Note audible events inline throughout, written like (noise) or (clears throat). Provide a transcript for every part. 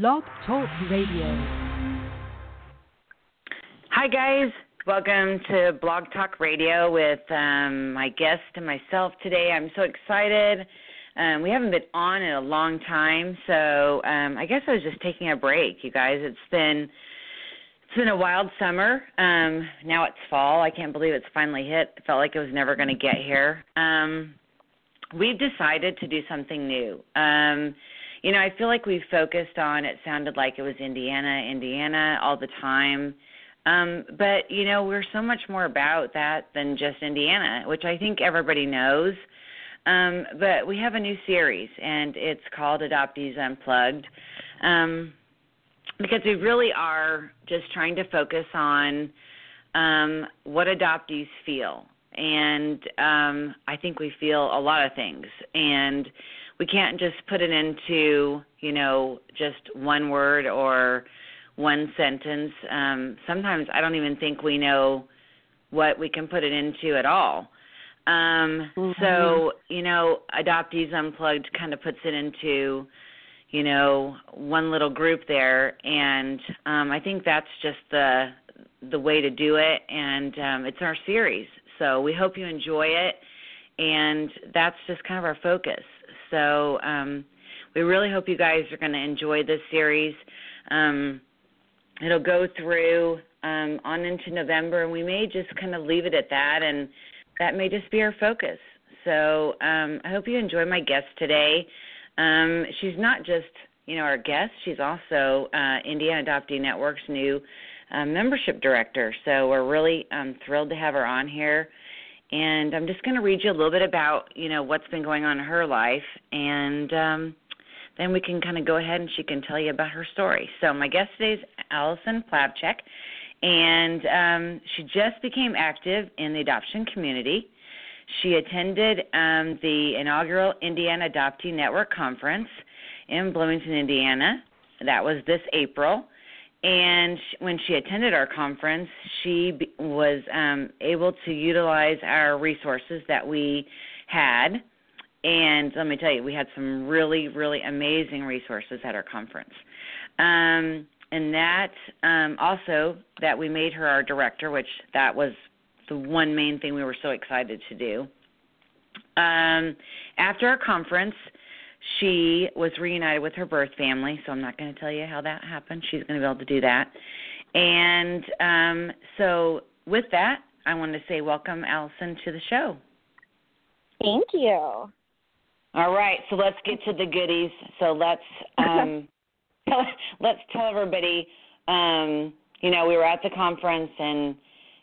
Blog Talk Radio. Hi, guys. Welcome to Blog Talk Radio with um, my guest and myself today. I'm so excited. Um, we haven't been on in a long time, so um, I guess I was just taking a break, you guys. It's been it's been a wild summer. Um, now it's fall. I can't believe it's finally hit. It felt like it was never going to get here. Um, we've decided to do something new. Um, you know, I feel like we focused on it sounded like it was Indiana, Indiana all the time. Um, but you know, we're so much more about that than just Indiana, which I think everybody knows. Um, but we have a new series, and it's called Adoptees Unplugged, um, because we really are just trying to focus on um, what adoptees feel, and um, I think we feel a lot of things, and we can't just put it into you know just one word or one sentence. Um, sometimes I don't even think we know what we can put it into at all. Um, mm-hmm. So you know, Adoptees Unplugged kind of puts it into you know one little group there, and um, I think that's just the the way to do it, and um, it's our series. So we hope you enjoy it, and that's just kind of our focus. So um, we really hope you guys are going to enjoy this series. Um, it'll go through um, on into November, and we may just kind of leave it at that, and that may just be our focus. So um, I hope you enjoy my guest today. Um, she's not just you know our guest; she's also uh, Indiana Adoptee Network's new uh, membership director. So we're really um, thrilled to have her on here and I'm just going to read you a little bit about you know what's been going on in her life, and um, then we can kind of go ahead and she can tell you about her story. So my guest today is Allison Plavchak, and um, she just became active in the adoption community. She attended um, the inaugural Indiana Adoptee Network conference in Bloomington, Indiana. That was this April and when she attended our conference, she was um, able to utilize our resources that we had. And let me tell you, we had some really, really amazing resources at our conference. Um, and that um, also that we made her our director, which that was the one main thing we were so excited to do. Um, after our conference, she was reunited with her birth family, so I'm not going to tell you how that happened. She's going to be able to do that. And um, so, with that, I want to say welcome, Allison, to the show. Thank you. All right, so let's get to the goodies. So let's um, (laughs) let's tell everybody. Um, you know, we were at the conference, and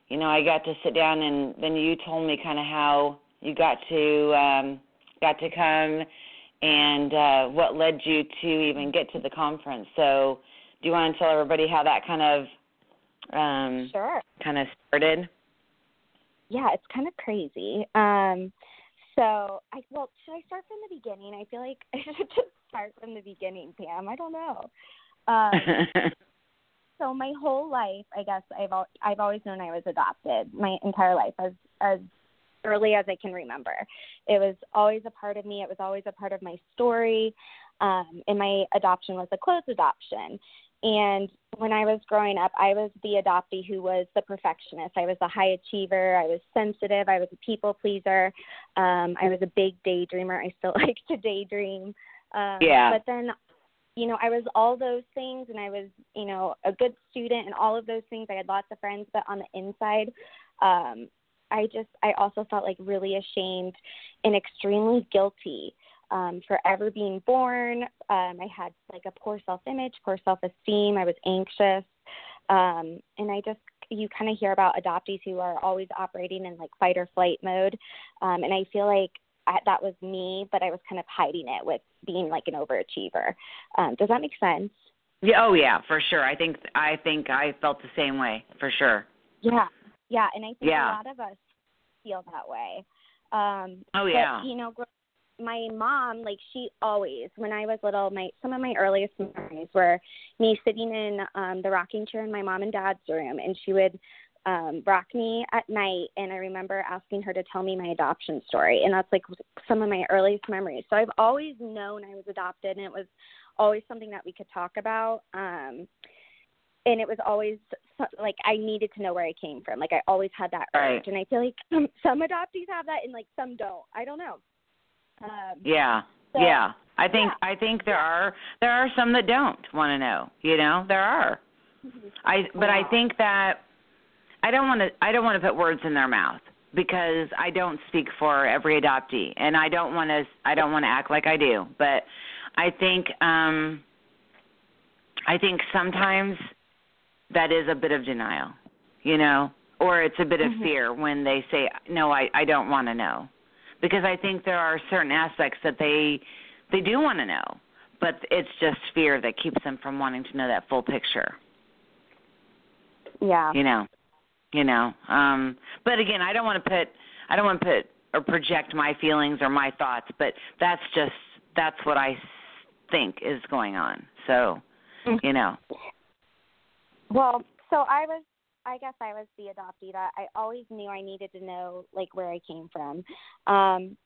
you know, I got to sit down, and then you told me kind of how you got to um, got to come and uh, what led you to even get to the conference. So, do you want to tell everybody how that kind of um, sure kind of started? Yeah, it's kind of crazy. Um, so, I well, should I start from the beginning? I feel like (laughs) I should just start from the beginning, Pam. I don't know. Um, (laughs) so my whole life, I guess I've al- I've always known I was adopted my entire life as as early as I can remember. It was always a part of me. It was always a part of my story. Um, and my adoption was a closed adoption. And when I was growing up, I was the adoptee who was the perfectionist. I was a high achiever. I was sensitive. I was a people pleaser. Um, I was a big daydreamer. I still (laughs) like to daydream. Um, yeah. But then, you know, I was all those things, and I was, you know, a good student and all of those things. I had lots of friends, but on the inside, um, I just I also felt like really ashamed and extremely guilty um, for ever being born. Um, I had like a poor self image, poor self esteem. I was anxious, um, and I just you kind of hear about adoptees who are always operating in like fight or flight mode, um, and I feel like I, that was me, but I was kind of hiding it with being like an overachiever. Um, does that make sense? Yeah. Oh yeah, for sure. I think I think I felt the same way for sure. Yeah. Yeah, and I think yeah. a lot of us feel that way. Um, oh yeah. But, you know, my mom, like she always, when I was little, my some of my earliest memories were me sitting in um, the rocking chair in my mom and dad's room, and she would um rock me at night and i remember asking her to tell me my adoption story and that's like some of my earliest memories so i've always known i was adopted and it was always something that we could talk about. Um, and it was always like I needed to know where I came from. Like I always had that right. urge, and I feel like (clears throat) some, some adoptees have that, and like some don't. I don't know. Um, yeah, so, yeah. I think yeah. I think there are there are some that don't want to know. You know, there are. Mm-hmm. I but. I think that I don't want to I don't want to put words in their mouth because I don't speak for every adoptee and I don't want to I don't want to act like I do. But I think um I think sometimes that is a bit of denial, you know, or it's a bit of mm-hmm. fear when they say no, I I don't want to know. Because I think there are certain aspects that they they do want to know, but it's just fear that keeps them from wanting to know that full picture. Yeah. You know. You know. Um but again, I don't want to put I don't want to put or project my feelings or my thoughts, but that's just that's what I think is going on. So, mm-hmm. you know. Well, so I was I guess I was the adoptee that I always knew I needed to know like where I came from. Um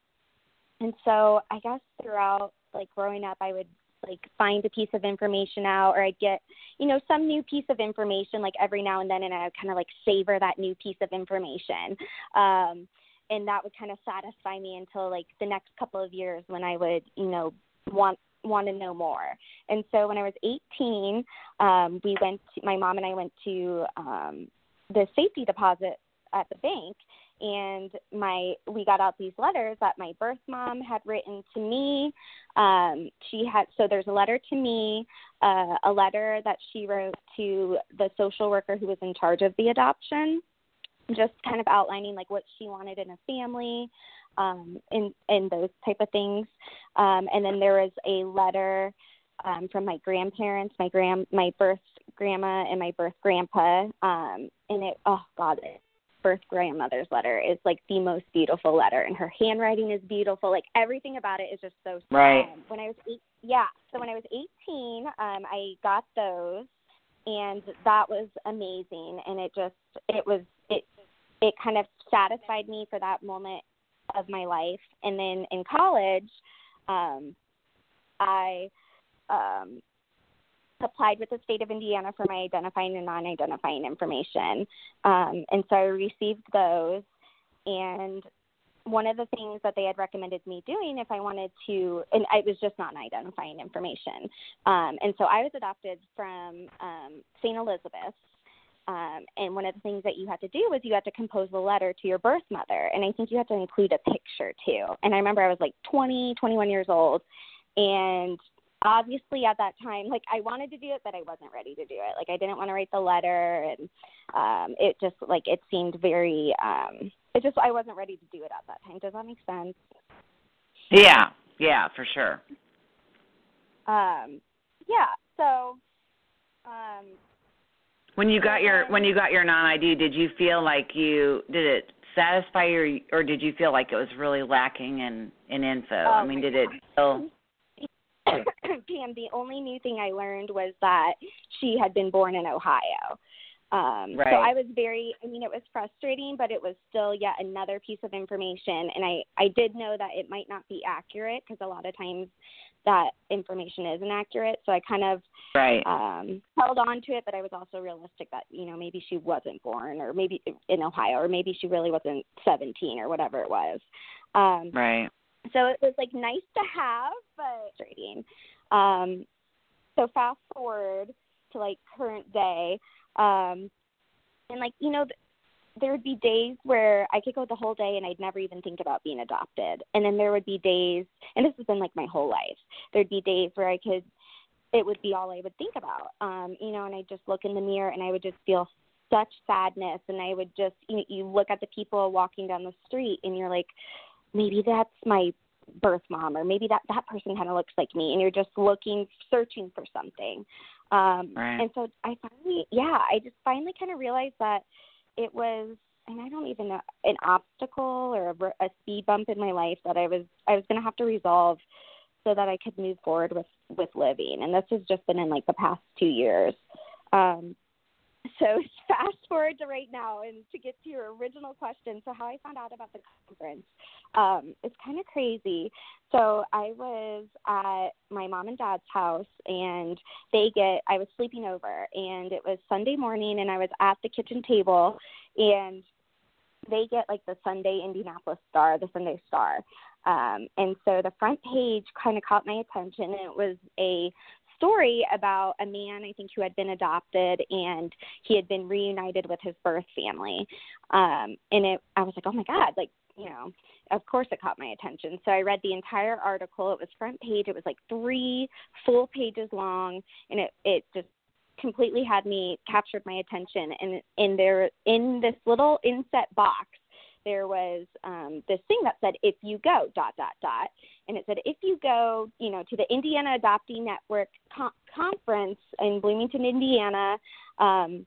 and so I guess throughout like growing up I would like find a piece of information out or I'd get, you know, some new piece of information like every now and then and I would kind of like savor that new piece of information. Um and that would kind of satisfy me until like the next couple of years when I would, you know, want want to know more. And so when I was 18, um we went to, my mom and I went to um the safety deposit at the bank. And my we got out these letters that my birth mom had written to me. Um she had so there's a letter to me uh a letter that she wrote to the social worker who was in charge of the adoption just kind of outlining like what she wanted in a family um and and those type of things. Um and then there was a letter um from my grandparents my grand my birth grandma and my birth grandpa um and it oh god it birth grandmother's letter is like the most beautiful letter and her handwriting is beautiful. Like everything about it is just so strong. right. When i was eight yeah so when i was eighteen um i got those and that was amazing and it just it was it kind of satisfied me for that moment of my life and then in college um i um applied with the state of Indiana for my identifying and non identifying information. Um, and so I received those. And one of the things that they had recommended me doing if I wanted to, and it was just non identifying information. Um, and so I was adopted from um, St. Elizabeth's. Um, and one of the things that you had to do was you had to compose a letter to your birth mother. And I think you had to include a picture too. And I remember I was like 20, 21 years old. And obviously at that time like i wanted to do it but i wasn't ready to do it. Like i didn't want to write the letter. And um it just like it seemed very um it just i wasn't ready to do it at that time. Does that make sense? Yeah. Yeah for sure. Um yeah. So um when you got your when you got your non id did you feel like you did it satisfy you or did you feel like it was really lacking in in info oh i mean did it feel (coughs) Pam, the only new thing I learned was that she had been born in Ohio. Um, right. So I was very, I mean, it was frustrating, but it was still yet another piece of information. And I, I did know that it might not be accurate because a lot of times that information isn't accurate. So I kind of right. um, held on to it, but I was also realistic that, you know, maybe she wasn't born or maybe in Ohio or maybe she really wasn't 17 or whatever it was. Um, right so it was like nice to have, but frustrating. Um, so fast forward to like current day, um, and like you know, there would be days where I could go the whole day and I'd never even think about being adopted, and then there would be days, and this has been like my whole life. There'd be days where I could, it would be all I would think about, um, you know, and I'd just look in the mirror and I would just feel such sadness, and I would just, you know, you look at the people walking down the street and you're like maybe that's my birth mom or maybe that that person kind of looks like me and you're just looking searching for something um right. and so i finally yeah i just finally kind of realized that it was and i don't even know an obstacle or a, a speed bump in my life that i was i was going to have to resolve so that i could move forward with with living. And this has just been in like the past two years. Um so (laughs) fast forward to right now and to get to your original question. So how I found out about the conference. Um, it's kind of crazy. So I was at my mom and dad's house and they get I was sleeping over and it was Sunday morning and I was at the kitchen table and they get like the Sunday Indianapolis Star, the Sunday Star. Um, and so the front page kind of caught my attention. And it was a story about a man I think who had been adopted and he had been reunited with his birth family. Um, and it, I was like, oh my God, like you know, of course it caught my attention. So I read the entire article. It was front page. It was like three full pages long, and it it just completely had me captured my attention. And in there, in this little inset box, there was um, this thing that said, "If you go dot dot dot," and it said, "If you go, you know, to the Indiana Adoptee Network con- conference in Bloomington, Indiana." Um,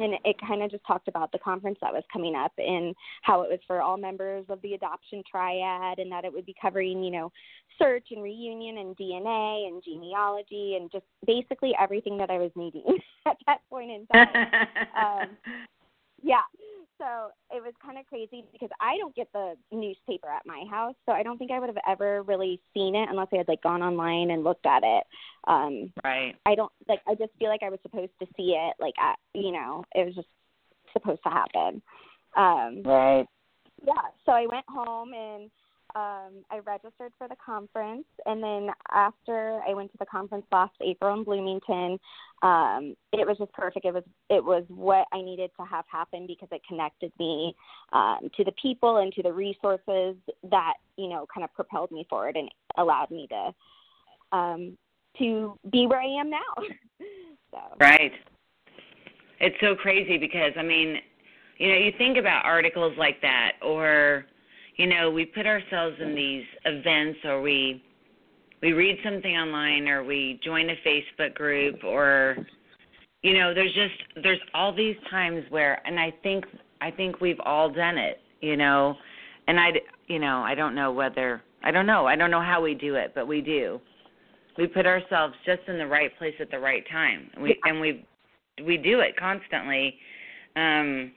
and it kind of just talked about the conference that was coming up and how it was for all members of the adoption triad and that it would be covering you know search and reunion and dna and genealogy and just basically everything that i was needing (laughs) at that point in time (laughs) um, yeah so it was kind of crazy because I don't get the newspaper at my house, so I don't think I would have ever really seen it unless I had like gone online and looked at it. Um Right. I don't like I just feel like I was supposed to see it like at you know, it was just supposed to happen. Um Right. Yeah, so I went home and um, I registered for the conference, and then after I went to the conference last April in Bloomington, um, it was just perfect. It was it was what I needed to have happen because it connected me um, to the people and to the resources that you know kind of propelled me forward and allowed me to um, to be where I am now. (laughs) so. Right. It's so crazy because I mean, you know, you think about articles like that or you know, we put ourselves in these events or we we read something online or we join a Facebook group or you know, there's just there's all these times where and I think I think we've all done it, you know. And I you know, I don't know whether I don't know. I don't know how we do it, but we do. We put ourselves just in the right place at the right time. We and we we do it constantly. Um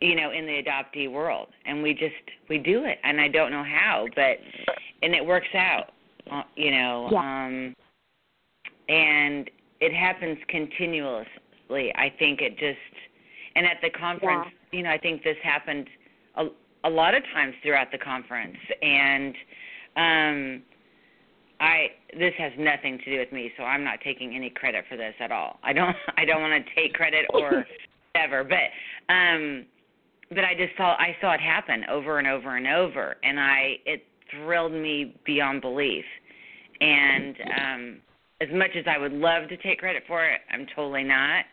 you know in the adoptee world and we just we do it and i don't know how but and it works out uh, you know yeah. um and it happens continuously i think it just and at the conference yeah. you know i think this happened a, a lot of times throughout the conference and um I this has nothing to do with me, so I'm not taking any credit for this at all. I don't (laughs) I don't want to take credit or (laughs) whatever, but um but I just saw I saw it happen over and over and over, and I it thrilled me beyond belief. And um, as much as I would love to take credit for it, I'm totally not.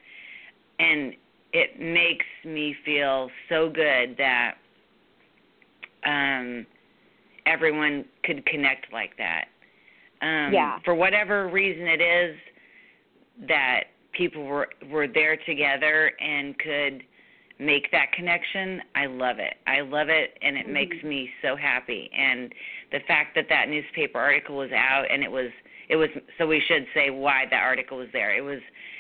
And it makes me feel so good that um, everyone could connect like that. Um, yeah. For whatever reason it is that people were were there together and could make that connection, I love it. I love it, and it mm-hmm. makes me so happy. And the fact that that newspaper article was out, and it was it was so we should say why that article was there. It was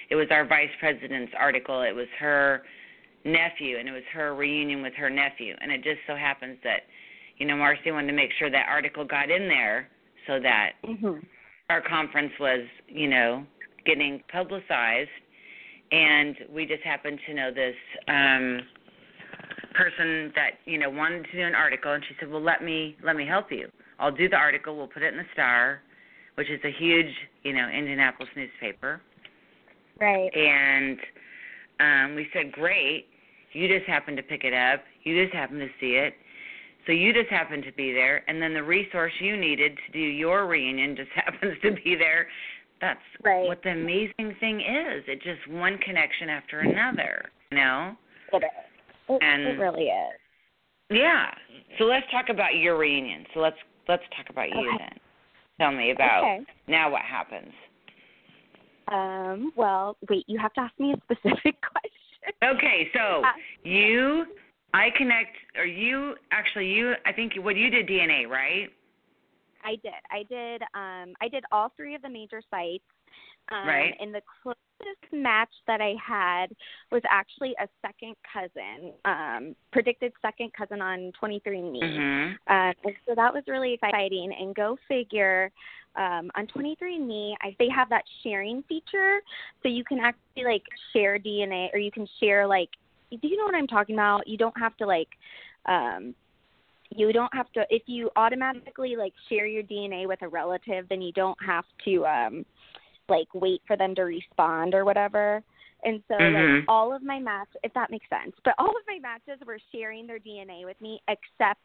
it was our vice president's article. It was her nephew, and it was her reunion with her nephew. And it just so happens that you know Marcy wanted to make sure that article got in there so that mm-hmm. our conference was you know getting publicized and we just happened to know this um person that you know wanted to do an article and she said well let me let me help you. I'll do the article. We'll put it in the star which is a huge you know indianapolis newspaper. Right. And um we said great. You just happened to pick it up. You just happened to see it. So you just happened to be there. And then the resource you needed to do your reunion just (laughs) happens to be there that's right. what the amazing thing is. It just one connection after another, you know? It is. It, and, it really is. Yeah. So let's talk about your reunion. So let's let's talk about you then. Tell me about okay. now what happens. Um, well, wait, you have to ask me a specific (laughs) question. Okay, so uh, you I connect or you actually you I think what you did DNA, right? I did. I did. Um, I did all three of the major sites. Um, right. And the closest match that I had was actually a second cousin, um, predicted second cousin on 23andMe. Mhm. Um, and so that was really exciting. And go figure, um, on 23andMe, I, they have that sharing feature, so you can actually like share DNA, or you can share like, do you know what I'm talking about? You don't have to like, um, you don't have to if you automatically like share your DNA with a relative, then you don't have to um, like wait for them to respond or whatever. And so Mhm. like all of my match if that makes sense. But all of my matches were sharing their DNA with me except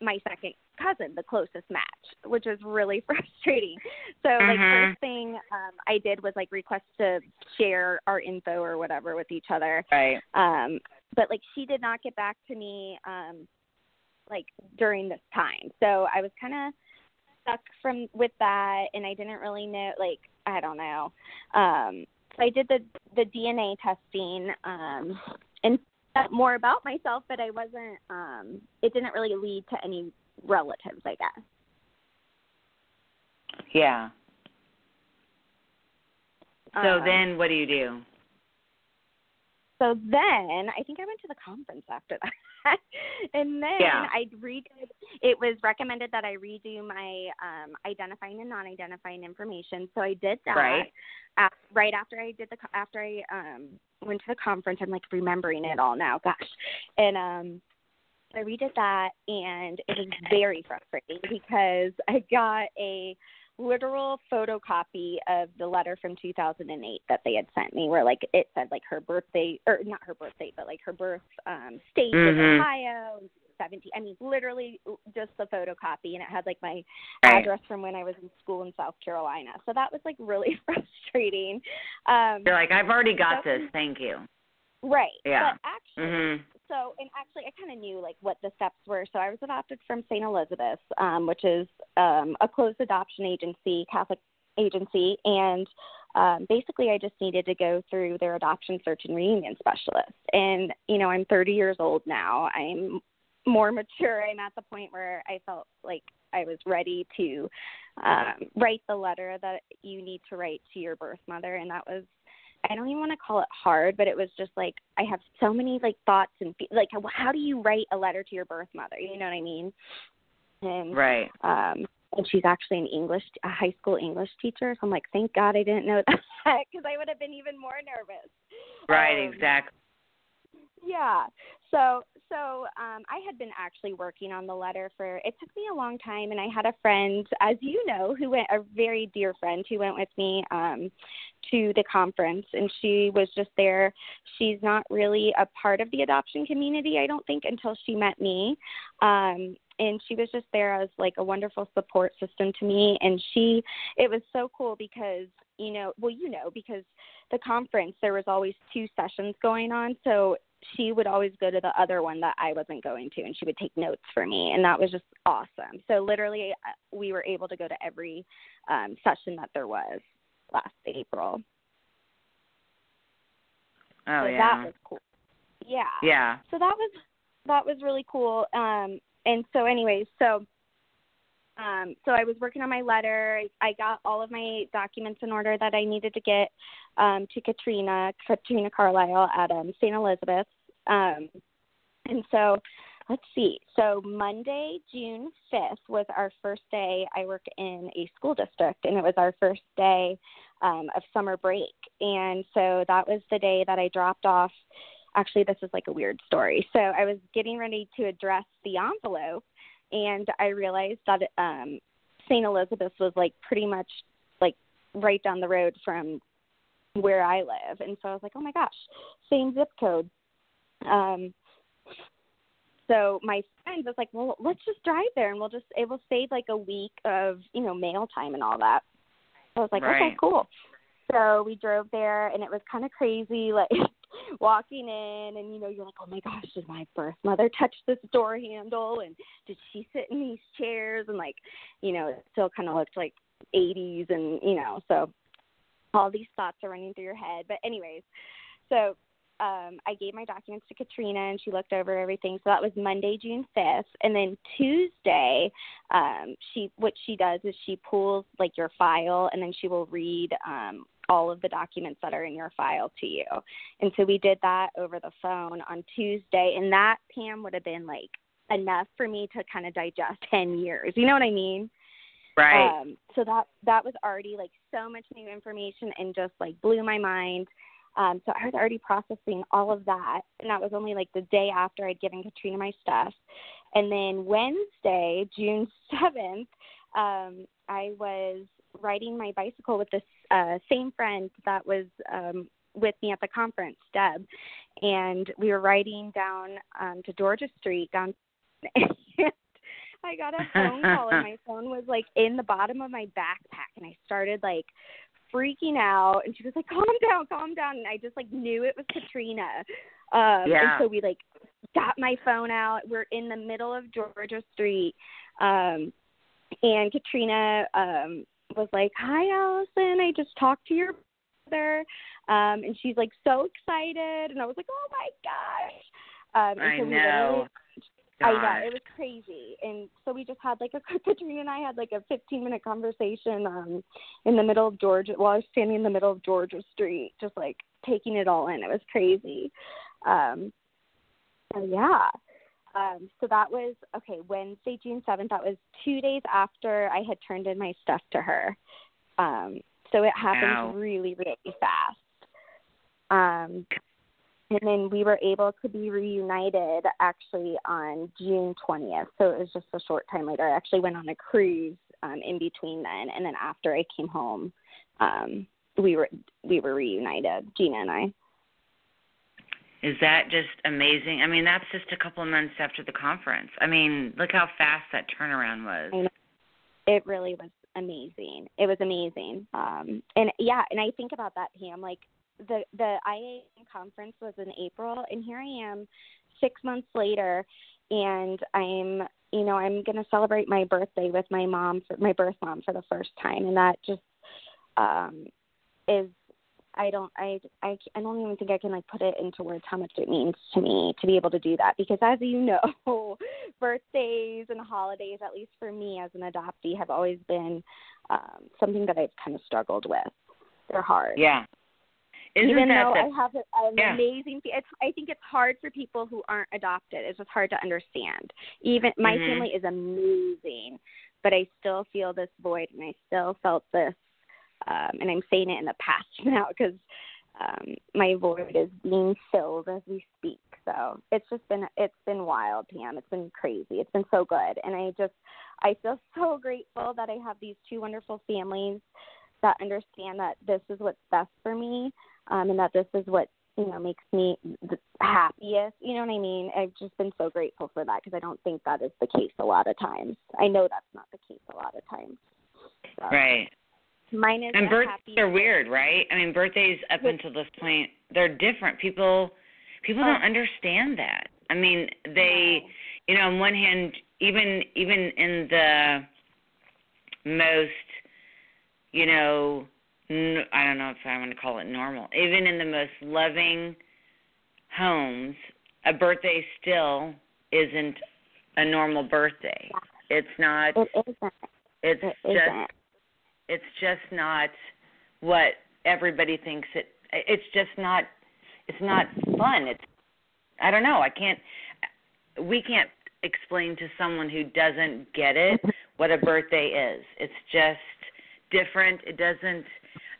my second cousin, the closest match, which was really (laughs) frustrating. So like Mhm. first thing um I did was like request to share our info or whatever with each other. Right. Um but like she did not get back to me um like during this time. So I was kind of stuck from with that and I didn't really know like I don't know. Um so I did the the DNA testing um and more about myself but I wasn't um it didn't really lead to any relatives, I guess. Yeah. So Um, then, what do you do? So then I think I went to the conference after that. (laughs) and then Yeah. I redid it was recommended that I redo my um identifying and non-identifying information. So I did that Right. right after I did the after I um went to the conference. I'm like remembering it all now, gosh. And um I redid that and it was very frustrating because I got a literal photocopy of the letter from 2008 that they had sent me where like it said like her birthday or not her birthday but like her birth um state was Mhm. Ohio 17 I mean literally just the photocopy and it had like my Right. address from when I was in school in South Carolina so that was like really (laughs) frustrating um You're like, I've already got so- this. Thank you. right Yeah. but actually Mhm. So and actually i kind of knew like what the steps were. So i was adopted from st elizabeth's um which is um a closed adoption agency catholic agency. And um basically i just needed to go through their adoption search and reunion specialist. And you know i'm 30 years old now. I'm more (laughs) mature. I'm at the point where i felt like i was ready to um write the letter that you need to write to your birth mother. And that was I don't even want to call it hard, but it was just like I have so many like thoughts and like how, how do you write a letter to your birth mother? You know what I mean? And Right. um and she's actually an English a high school English teacher, so I'm like, thank God I didn't know (laughs) that because I would have been even more nervous. Right. Um, exactly. yeah. So so um I had been actually working on the letter for it took me a long time and I had a friend, as you know, who went a very dear friend who went with me um to the conference and she was just there. She's not really a part of the adoption community, I don't think, until she met me. Um and she was just there as like a wonderful support system to me and she it was so cool because you know well you know because the conference there was always two sessions going on so she would always go to the other one that I wasn't going to, and she would take notes for me, and that was just awesome. So literally, uh, we were able to go to every um, session that there was last April. Oh so yeah. that was cool. Yeah. yeah. So that was that was really cool. Um, and so, anyways, so um, so I was working on my letter. I got all of my documents in order that I needed to get um, to Katrina, Katrina Carlisle at um, St. Elizabeth's. Um, and so, let's see. So Monday, June 5th was our first day. I work in a school district, and it was our first day um, of summer break. And so that was the day that I dropped off. Actually, this is like a weird story. So I was getting ready to address the envelope and I realized that um St. Elizabeth's was like pretty much like right down the road from where I live. And so I was like, "Oh my gosh, same zip code." Um so my friend was like, "Well, let's just drive there and we'll just it will save like a week of, you know, mail time and all that." So I was like, "Okay, cool." So we drove there and it was kind of crazy like (laughs) walking in and you know you're like oh my gosh did my birth mother touch this door handle and did she sit in these chairs and like you know it still kind of looked like 80s and you know so all these thoughts are running through your head but anyways so um, I gave my documents to Katrina and she looked over everything. So that was Monday, June 5th. And then Tuesday, um, she what she does is she pulls like your file and then she will read um, all of the documents that are in your file to you. And so we did that over the phone on Tuesday. And that, Pam, would have been like enough for me to kind of digest 10 years. You know what I mean? Right. Um, so that that was already like so much new information and just like blew my mind. Um, so I was already processing all of that, and that was only like the day after I'd given Katrina my stuff. And then Wednesday, June (laughs) seventh, um, I was riding my bicycle with this uh, same friend that was um, with me at the conference, Deb, and we were riding down um, to Georgia Street down. (laughs) I got a phone call and my (laughs) phone was like in the bottom of my backpack and I started like freaking out and she was like, Calm down, calm down and I just like knew it was Katrina. Um yeah. and so we like got my phone out. We're in the middle of Georgia Street. Um and Katrina um was like, Hi Allison, I just talked to your brother um and she's like so excited and I was like, Oh my gosh. Um, and I so we know. I know it was crazy, and so we just had like a (laughs) Katrina and I had like a 15 minute conversation um in the middle of Georgia while I was standing in the middle of Georgia Street, just like taking it all in. It was crazy. Um, so yeah. Um, so that was okay. Wednesday, June 7th. That was two days after I had turned in my stuff to her. Um, so it happened Ow. really, really fast. Um, and then we were able to be reunited actually on June 20th. So it was just a short time later. I actually went on a cruise um, in between then, and then after I came home, um, we were we were reunited, Gina and I. Is that just amazing? I mean, that's just a couple of months after the conference. I mean, look how fast that turnaround was. It really was amazing. It was amazing. Um, and yeah, and I think about that, Pam. Like the the IA conference was in April, and here I am, six months later, and I'm you know I'm going to celebrate my birthday with my mom, for, my birth mom, for the first time, and that just um, is I don't I I I don't even think I can like put it into words how much it means to me to be able to do that because as you know, (laughs) birthdays and holidays, at least for me as an adoptee, have always been um, something that I've kind of struggled with. They're hard. Yeah. Isn't Even though the, I have an Yeah. amazing, it's I think it's hard for people who aren't adopted. It's just hard to understand. Even my Mhm. family is amazing, but I still feel this void, and I still felt this um, and I'm saying it in the past (laughs) now because um, my void is being filled as we speak. So it's just been it's been wild, Pam. It's been crazy. It's been so good, and I just I feel (laughs) so grateful that I have these two wonderful families that understand that this is what's best for me, um, and that this is what you know makes me the happiest. You know what I mean? I've just been so grateful for that because I don't think that is the case a lot of times. I know that's not the case a lot of times. So, right? Mine is And birthdays are weird, right? I mean, birthdays up With- until this point, they're different. People people Oh. don't understand that. I mean, they, No. you know, on one hand, even even in the most, you know, n- I don't know if I want to call it normal. Even in the most loving homes, a birthday still isn't a normal birthday. It's not. It isn't. It's It just isn't. It's just not what everybody thinks it it's just not it's not fun. It's i don't know i can't we can't explain to someone who doesn't get it what a birthday is. It's just different. It doesn't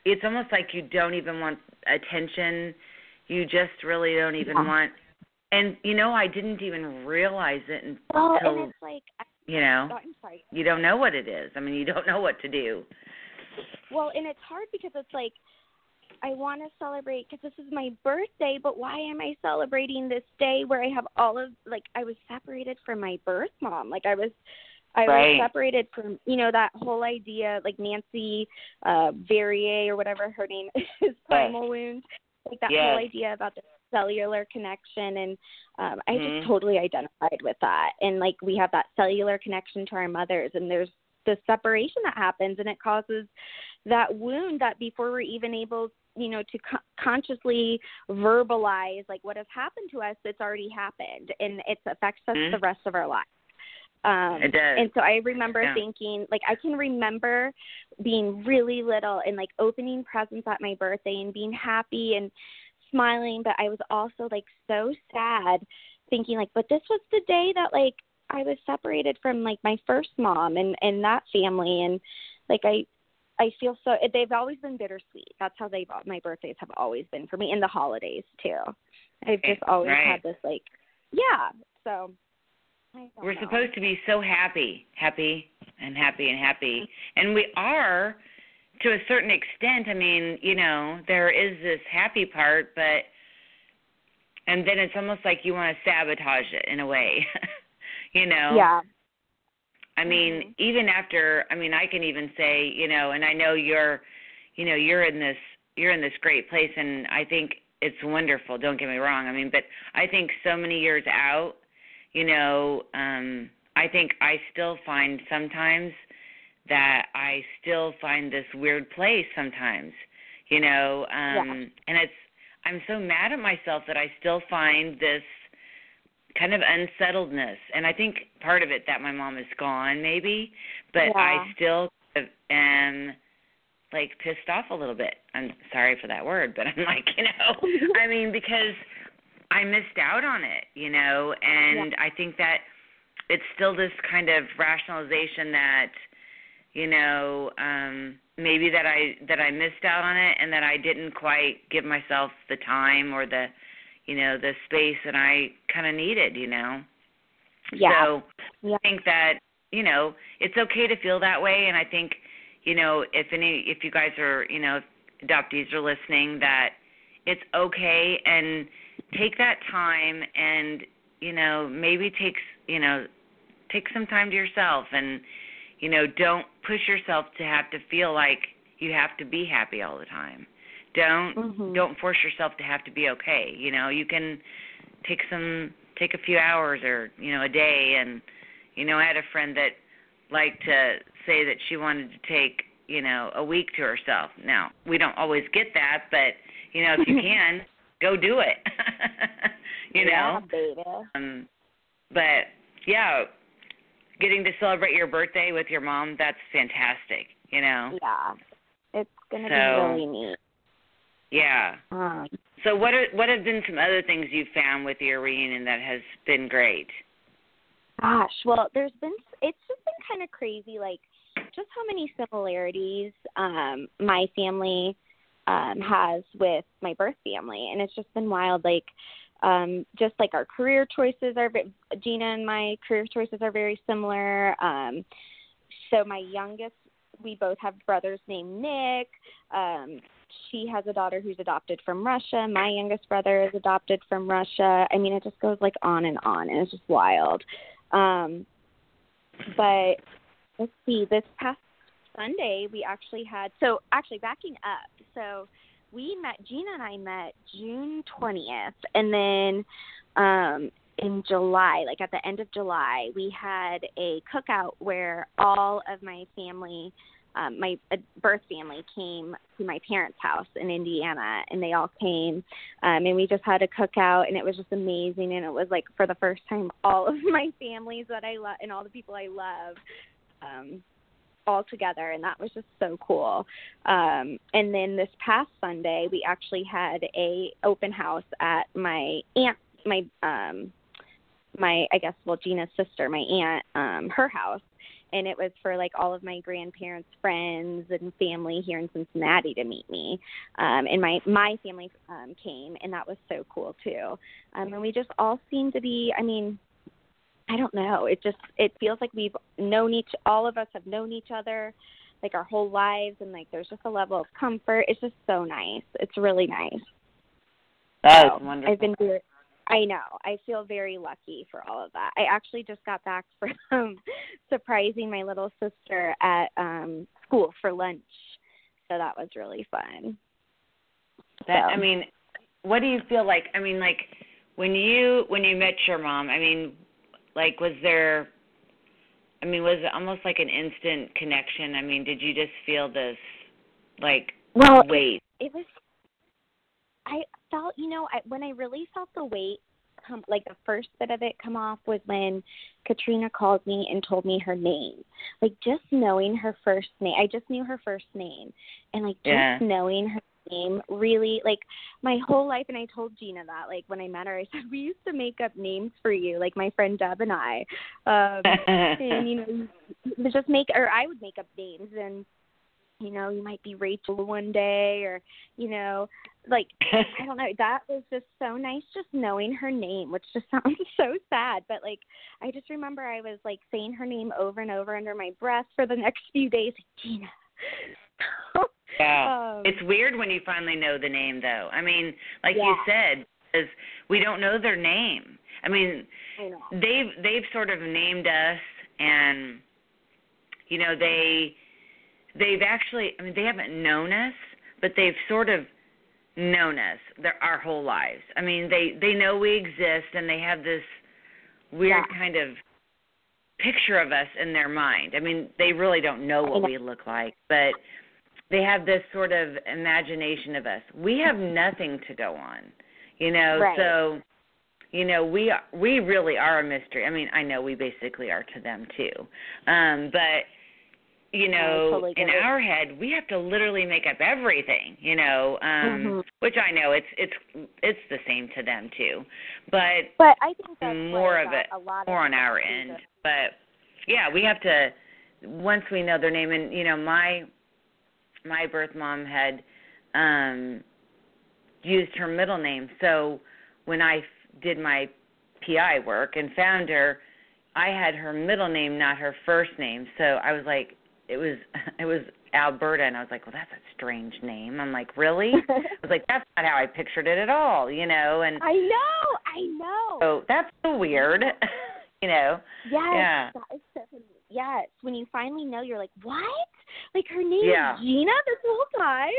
it's almost like you don't even want attention. You just really don't even Yeah. want and you know i didn't even realize it Well, until and it's like, you know you don't know what it is i mean you don't know what to do Well, and it's hard because it's like, I want to celebrate because this is my birthday, but why am I celebrating this day where I have all of like I was separated from my birth mom, like I was. I Right. was separated from, you know, that whole idea, like Nancy uh Verrier or whatever her name (laughs) is, Primal Wound, like that Yes. whole idea about the cellular connection, and um I Mhm. just totally identified with that. And like we have that cellular connection to our mothers, and there's the separation that happens and it causes that wound that before we're even able you know to co- consciously verbalize like what has happened to us it's already happened and it affects us mm-hmm. the rest of our lives um it does. and so i remember yeah. thinking like i can remember being really little and like opening presents at my birthday and being happy and smiling but i was also like so sad thinking like but this was the day that like i was separated from like my first mom and and that family and like i I feel so. They've always been bittersweet. That's how they've. My birthdays have always been for me, and the holidays too. I've just always right. had this like, yeah. So. We're know. supposed to be so happy, happy, and happy and happy, and we are to a certain extent. I mean, you know, there is this happy part, but and then it's almost like you want to sabotage it in a way. (laughs) you know. Yeah. I mean, mm-hmm. even after, I mean, I can even say, you know, and I know you're, you know, you're in this, you're in this great place, and I think it's wonderful. Don't get me wrong. I mean, but I think so many years out, you know, um, I think I still find sometimes that I still find this weird place sometimes, you know, um, yeah. and it's, I'm so mad at myself that I still find this kind of unsettledness and i think part of it that my mom is gone maybe but yeah. i still am like pissed off a little bit i'm sorry for that word but (laughs) i'm like you know i (laughs) mean because i missed out on it you know and yeah. i think that it's still this kind of rationalization that you know um maybe that i that i missed out on it and that i didn't quite give myself the time or the you know the space that I kind of needed, you know. Yeah. So yeah. I think that you know it's okay to feel that way, and I think you know if any if you guys are you know adoptees are listening that it's okay and take that time and you know maybe takes you know take some time to yourself and you know don't push yourself to have to feel like you have to be happy all the time. Don't mm-hmm. don't force yourself to have to be okay you know? You can take some take a few hours or you know a day. And you know i had a friend that liked to say that she wanted to take you know a week to herself. Now we don't always get that but you know if you (laughs) can go do it. (laughs) You yeah, know? baby. um but yeah getting to celebrate your birthday with your mom that's fantastic you know yeah it's gonna so, be really neat yeah. Um, so what are what have been some other things you've found with your reunion that has been great? Gosh, well, there's been it's just been kind of crazy, like just how many similarities um my family um has with my birth family, and it's just been wild. Like, um just like our career choices are Gina and my career choices are very similar. Um, so my youngest, we both have brothers named Nick. Um, she has a daughter who's adopted from Russia. My youngest brother is adopted from Russia. I mean, it just goes like on and on, and it's just wild. Um, but let's see, this past Sunday we actually had so actually backing up. So we met Gina and I met June twentieth, and then um, in July, like at the end of July, we had a cookout where all of my family um, my birth family came to my parents' house in Indiana, and they all came, um, and we just had a cookout, and it was just amazing. And it was like for the first time, all of (laughs) my families that I love and all the people I love, um, all together, and that was just so cool. Um, and then this past Sunday, we actually had a open house at my aunt, my um, my I guess well Gina's sister, my aunt, um, her house. And it was for like all of my grandparents friends and family here in cincinnati to meet me. Um and my my family um came and that was so cool too. Um and we just all seemed to be i mean i don't know it just it feels like we've known each all of us have known each other like our whole lives and like there's just a level of comfort it's just so nice it's really nice that's so, wonderful i've been very I know. I feel very lucky for all of that. I actually just got back (laughs) from surprising my little sister at um school for lunch. So that was really fun. That so. I mean, what do you feel like? I mean, like when you when you met your mom, I mean, like was there I mean, was it almost like an instant connection? I mean, did you just feel this like well, weight? It, it was. I felt, you know, I, when I really felt the weight come, like the first bit of it come off was when Katrina called me and told me her name. Like just knowing her first name, I just knew her first name, and like just Yeah. knowing her name really like my whole life and I told Gina that like when I met her I (laughs) said we used to make up names for you like my friend Deb and I. Um and you know just make or I would make up names and you know you might be Rachel one day or you know like I don't know that was just so nice just knowing her name which just (laughs) sounds so sad but like I just remember I was like saying her name over and over under my breath for the next few days Gina yeah. um, it's weird when you finally know the name, though. I mean, like Yeah. you said, because we don't know their name. I mean, I know they've they've sort of named us, and you know they they've actually. I mean, they haven't known us, but they've sort of known us their our whole lives. I mean, they they know we exist, and they have this weird Yeah. kind of picture of us in their mind. I mean, they really don't know what we look like, but they have this sort of imagination of us. We have nothing to go on, you know. Right. So, you know, we are, we really are a mystery. I mean, I know we basically are to them too, um, but you know, totally in our head, we have to literally make up everything, you know, um, Mhm. which I know it's it's it's the same to them too, but But I think that's more of it, a lot more on our end. But yeah, we have to once we know their name and you know my my birth mom had um used her middle name. So when I f- did my PI work and found her, I had her middle name, not her first name. So I was like it was (laughs) it was Alberta and I was like, "Well, that's a strange name." I'm like, "Really?" (laughs) I was like, "That's not how I pictured it at all," you know, and I know, I know. so that's so weird, (laughs) you know. yes, yeah. that is definitely yes. When you finally know, you're like, what? Like her name Yeah. is Gina this whole time?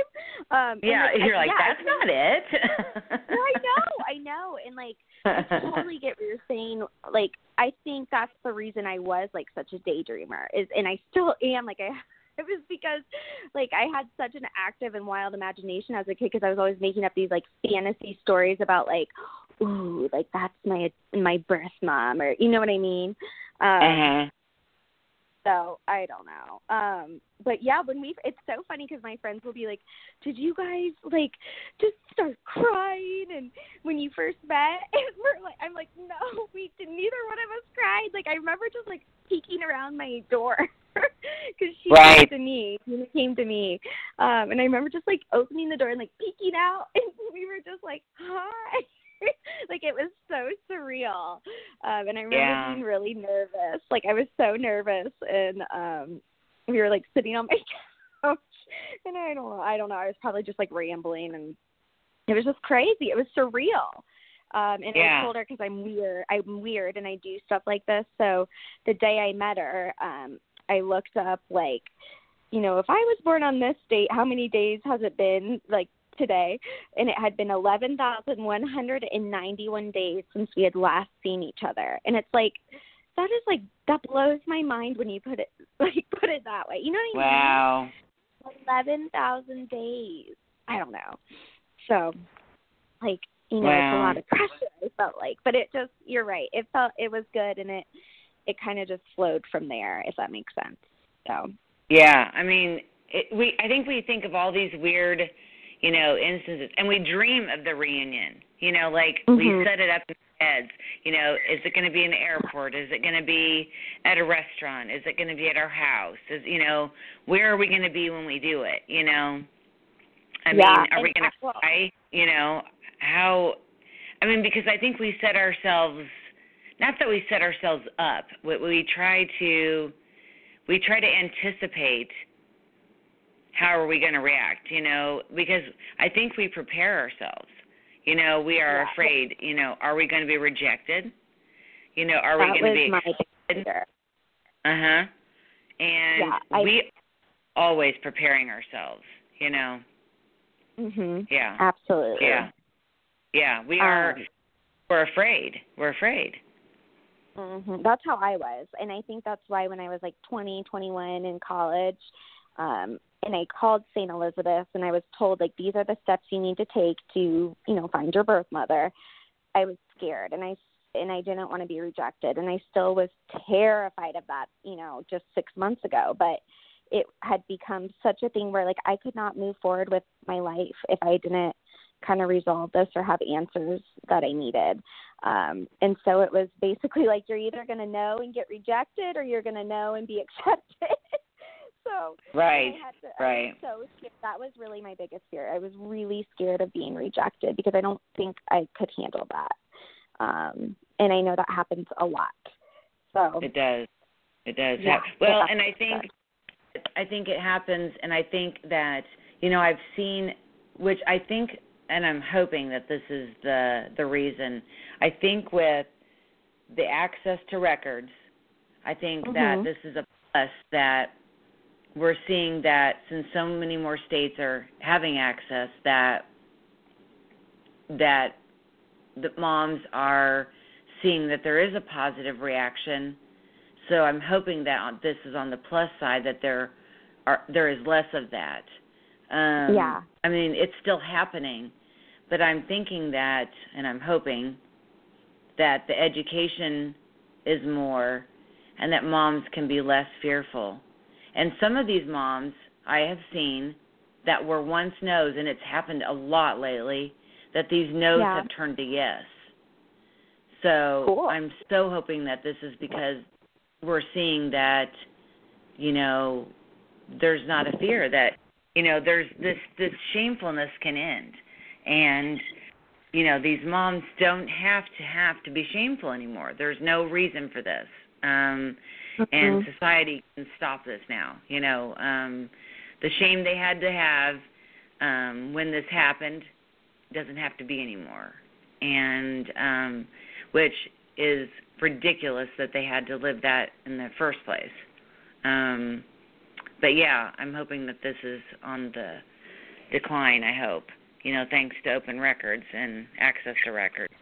Um, Yeah, like, you're like, yeah, that's not it. (laughs) well, I know, I know, and like I totally get what you're saying. Like, I think that's the reason I was like such a daydreamer is, and I still am. Like, I (laughs) it was because like I had such an active and wild imagination as a kid because I was always making up these like fantasy stories about like, ooh, like that's my my birth mom, or you know what I mean. Um, uh-huh. So I don't know. Um, but yeah, when we, it's so funny because my friends will be like, "Did you guys like just start crying?" And when you first met, (laughs) and we're like, I'm like, "No, we didn't. Neither one of us cried." Like I remember just like peeking around my door (laughs) because she Right. came to me. Tina came to me, um, and I remember just like opening the door and like peeking out, (laughs) and we were just like, "Hi." (laughs) like it was so surreal. Um and i remember Yeah. being really nervous. Like i was so nervous and um we were like sitting on my (laughs) couch. And i don't know i don't know i was probably just like rambling and it was just crazy. It was surreal. Um and Yeah. i told her because i'm weird i'm weird and i do stuff like this. So the day i met her um i looked up like you know if i was born on this date how many days has it been? Like today and it had been 11,191 days since we had last seen each other. And it's like that is like that blows my mind when you put it (laughs) like put it that way. You know what I mean? Wow. 11,000 days. I don't know. So like you know, it's a lot of pressure. I felt like, but it just you're right. It felt it was good, and it it kind of just flowed from there, if that makes sense. So Yeah, I mean, it, we I think we think of all these weird, you know, instances, and we dream of the reunion. You know, like we Mhm. set it up in our heads. You know, is it going to be in the airport? Is it going to be at a restaurant? Is it going to be at our house? Is you know, where are we going to be when we do it? You know, I mean, Yeah, are we going to cry? You know, how? I mean, because I think we set ourselves. Not that we set ourselves up, but we try to we try to anticipate how are we going to react, you know, because I think we prepare ourselves. You know, we are Yeah. afraid, you know, are we going to be rejected? You know, are we going to be. Uh-huh. And Yeah, I- we always preparing ourselves, you know. Mhm. Yeah. Absolutely. Yeah. Yeah, we are Um, we're afraid. We're afraid. Mm-hmm. That's how I was, and I think that's why when I was like 20, 21 in college, um, and I called St. Elizabeth, and I was told like these are the steps you need to take to, you know, find your birth mother. I was scared, and I and I didn't want to be rejected, and I still was terrified of that, you know, just six months ago. But it had become such a thing where like I could not move forward with my life if I didn't kind of resolve this or have answers that I needed. Um, and so it was basically like you're either going to know and get rejected or you're going to know and be (laughs) accepted. So right, to, right. so scared. that was really my biggest fear. I was really scared of being rejected because I don't think I could handle that. Um, and I know that happens a lot. So it does. It does. Yeah, well, and I think I think it happens, and I think that you know I've seen, which I think and I'm hoping that this is the the reason. I think with the access to records, I think mm-hmm. that this is a plus that we're seeing that since so many more states are having access that that the moms are seeing that there is a positive reaction. So I'm hoping that this is on the plus side that there are there is less of that. Um, yeah. I mean, it's still happening, but I'm thinking that, and I'm hoping that the education is more, and that moms can be less fearful. And some of these moms I have seen that were once no's, and it's happened a lot lately, that these no's yeah. have turned to yes. So cool. I'm so hoping that this is because we're seeing that, you know, there's not a fear that you know there's this this shamefulness can end and you know these moms don't have to have to be shameful anymore there's no reason for this um mm-hmm. and society can stop this now you know um the shame they had to have um when this happened doesn't have to be anymore and um which is ridiculous that they had to live that in the first place um but yeah, I'm hoping that this is on the decline. I hope you know, thanks to open records and access to records.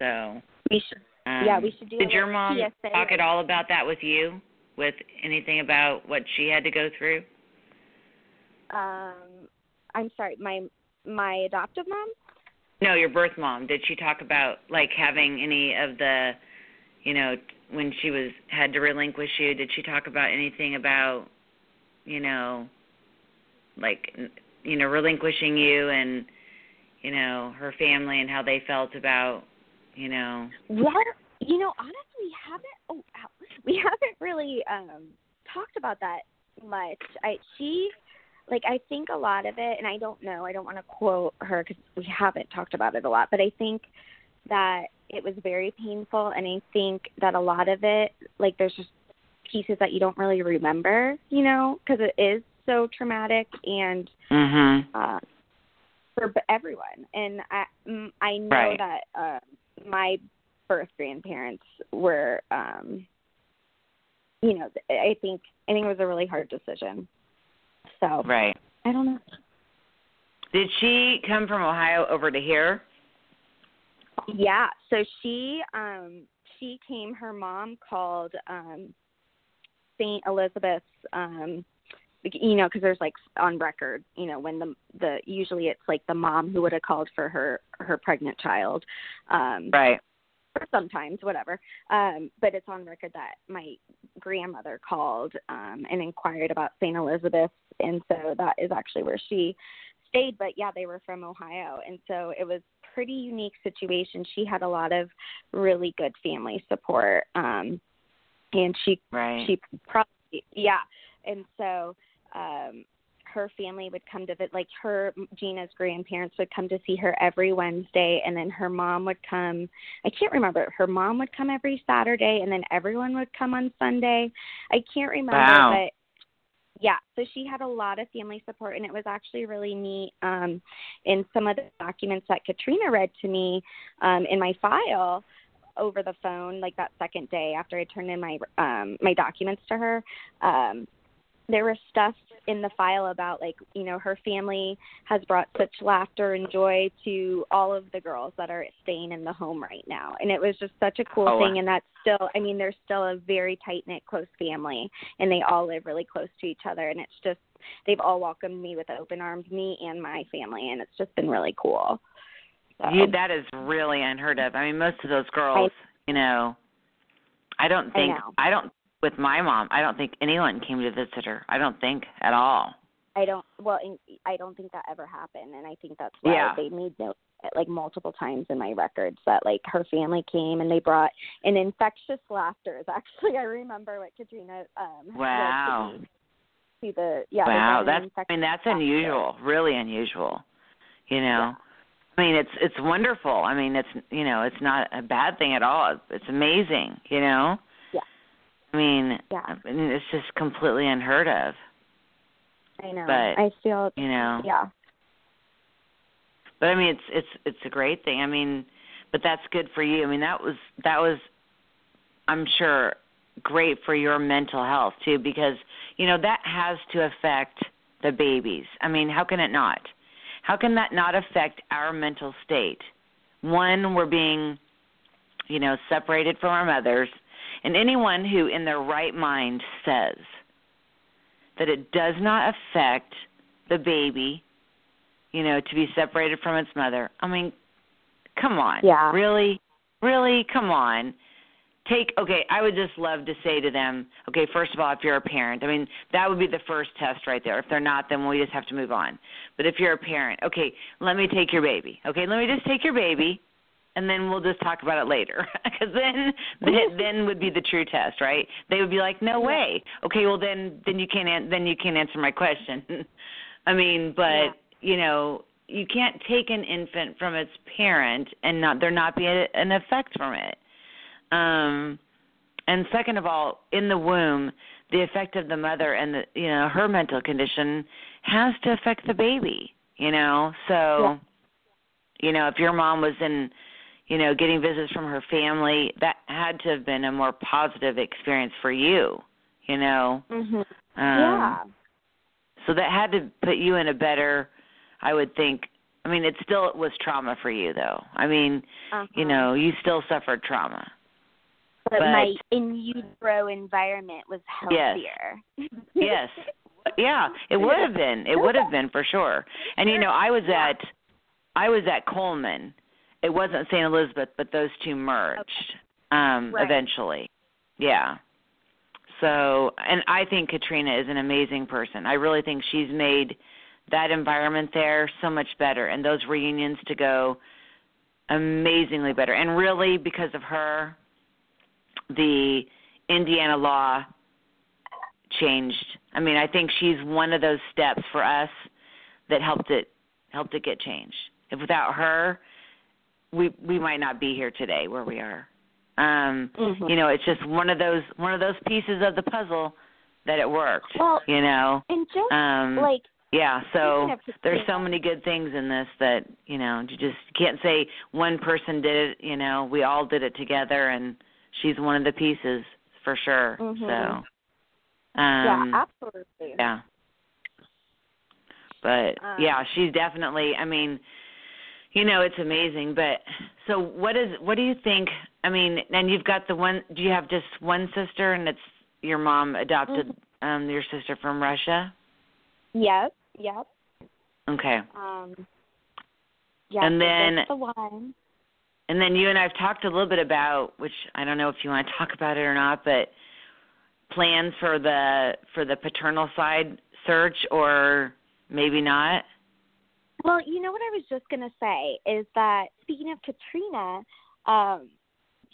So we should. Um, yeah, we should do. Did your mom PSA talk at all about that with you? With anything about what she had to go through? Um, I'm sorry, my my adoptive mom. No, your birth mom. Did she talk about like having any of the, you know, when she was had to relinquish you? Did she talk about anything about you know, like you know, relinquishing you and you know her family and how they felt about you know. Yeah, you know, honestly, we haven't. Oh, we haven't really um talked about that much. I she like I think a lot of it, and I don't know. I don't want to quote her because we haven't talked about it a lot, but I think that it was very painful, and I think that a lot of it, like there's just pieces that you don't really remember, you know, because it is so traumatic and mm-hmm. uh, for everyone. And I I know right. that uh, my birth grandparents were, um, you know, I think I think it was a really hard decision. So right, I don't know. Did she come from Ohio over to here? Yeah, so she um she came her mom called um St. Elizabeth's um you know because there's like on record you know when the the usually it's like the mom who would have called for her her pregnant child um right or sometimes whatever um but it's on record that my grandmother called um and inquired about St. Elizabeth and so that is actually where she stayed but yeah they were from Ohio and so it was pretty unique situation she had a lot of really good family support um and she right. she probably yeah and so um her family would come to visit like her Gina's grandparents would come to see her every Wednesday and then her mom would come I can't remember her mom would come every Saturday and then everyone would come on Sunday I can't remember wow. but yeah so she had a lot of family support and it was actually really neat um in some of the documents that Katrina read to me um in my file over the phone like that second day after I turned in my um my documents to her. Um there was stuff in the file about like you know her family has brought such laughter and joy to all of the girls that are staying in the home right now. And it was just such a cool Oh, thing. And that's still i mean they're still a very tight knit close family. And they all live really close to each other. And it's just they've all welcomed me with open arms me and my family. And it's just been really cool. So, You, that is really unheard of. I mean, most of those girls, you know, I don't think know. I don't with my mom. I don't think anyone came to visit her. I don't think at all. I don't well I don't think that ever happened and I think that's why Yeah. they made note like multiple times in my records that like her family came and they brought an infectious laughter is actually (laughs) I remember what Katrina um Wow. to, the yeah wow, that's I mean that's laughter. unusual, really unusual. You know. Yeah. I mean, it's it's wonderful. I mean, it's you know, it's not a bad thing at all. It's amazing, you know. I mean, Yeah. I mean, it's just completely unheard of, I know. but, I feel you know. yeah. But I mean, it's it's it's a great thing. I mean, but that's good for you. I mean, that was that was, I'm sure, great for your mental health too, because you know that has to affect the babies. I mean, how can it not? How can that not affect our mental state? One, we're being, you know, separated from our mothers, and anyone who, in their right mind, says that it does not affect the baby you know, to be separated from its mother. I mean, come on. Yeah. Really? Really? Come on. Take okay, I would just love to say to them, okay, first of all, if you're a parent, I mean, that would be the first test right there. If they're not, then we just have to move on. But if you're a parent, okay, let me take your baby. Okay, let me just take your baby and then we'll just talk about it later (laughs) because then (laughs) then then would be the true test right? They would be like no way. Okay well then then you can't an- then you can't answer my question. (laughs) I mean but Yeah. you know you can't take an infant from its parent and not there not be a, an effect from it. Um and second of all in the womb the effect of the mother and the you know her mental condition has to affect the baby you know? So Yeah. you know if your mom was in you know getting visits from her family that had to have been a more positive experience for you you know Mhm. um yeah. so that had to put you in a better i would think i mean it still was trauma for you though i mean Uh-huh. you know you still suffered trauma but, but- my in utero environment was healthier. yes yes. yeah it would have been it would have been for sure and you know i was at i was at coleman it wasn't st elizabeth but those two merged um Right. eventually yeah so and i think katrina is an amazing person i really think she's made that environment there so much better and those reunions to go amazingly better and really because of her the indiana law changed. I mean, I think she's one of those steps for us that helped it helped it get changed. If without her, we we might not be here today where we are. Um, Mhm. you know, it's just one of those one of those pieces of the puzzle that it worked. Well, you know. and just Um like yeah, so there's so many good things in this that, you know, you just can't say one person did it, you know, we all did it together and she's one of the pieces for sure. Mhm. So yeah, um absolutely. yeah. But Um, yeah, she's definitely I mean, you know, it's amazing, but so what is what do you think I mean, and you've got the one do you have just one sister and it's your mom adopted Mm-hmm. um your sister from Russia? Yep. Yep. Okay. Um. Yeah. And then- the one. And then you and I've talked a little bit about, which I don't know if you want to talk about it or not, but plans for the for the paternal side search, or maybe not. Well, you know what I was just gonna say is that speaking of Katrina, um,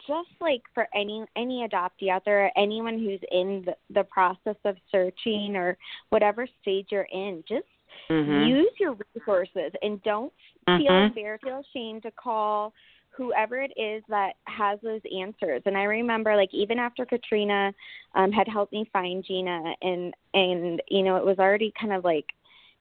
just like for any any adoptee out there, anyone who's in the, the process of searching or whatever stage you're in, just Mhm. use your resources and don't feel Mhm. embarrassed, feel ashamed to call whoever it is that has those answers. And I remember like even after Katrina um had helped me find Gina and and you know it was already kind of like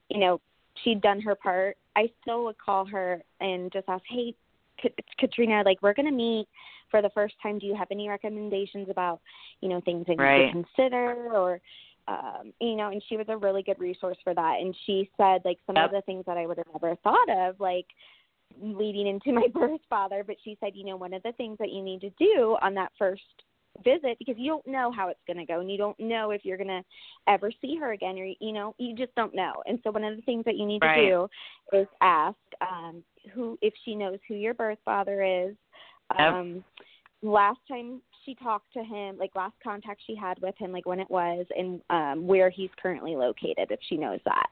you know she'd done her part, I still would call her and just ask, "Hey, Ka- Katrina, like we're going to meet for the first time. Do you have any recommendations about, you know, things I need Right. to consider or um you know and she was a really good resource for that and she said like some Yep. of the things that i would have never thought of like leading into (laughs) my birth father but she said you know one of the things that you need to do on that first visit because you don't know how it's going to go and you don't know if you're going to ever see her again or you know you just don't know and so one of the things that you need Right. to do is ask um who if she knows who your birth father is Yep. um last time she talked to him like last contact she had with him like when it was and um where he's currently located if she knows that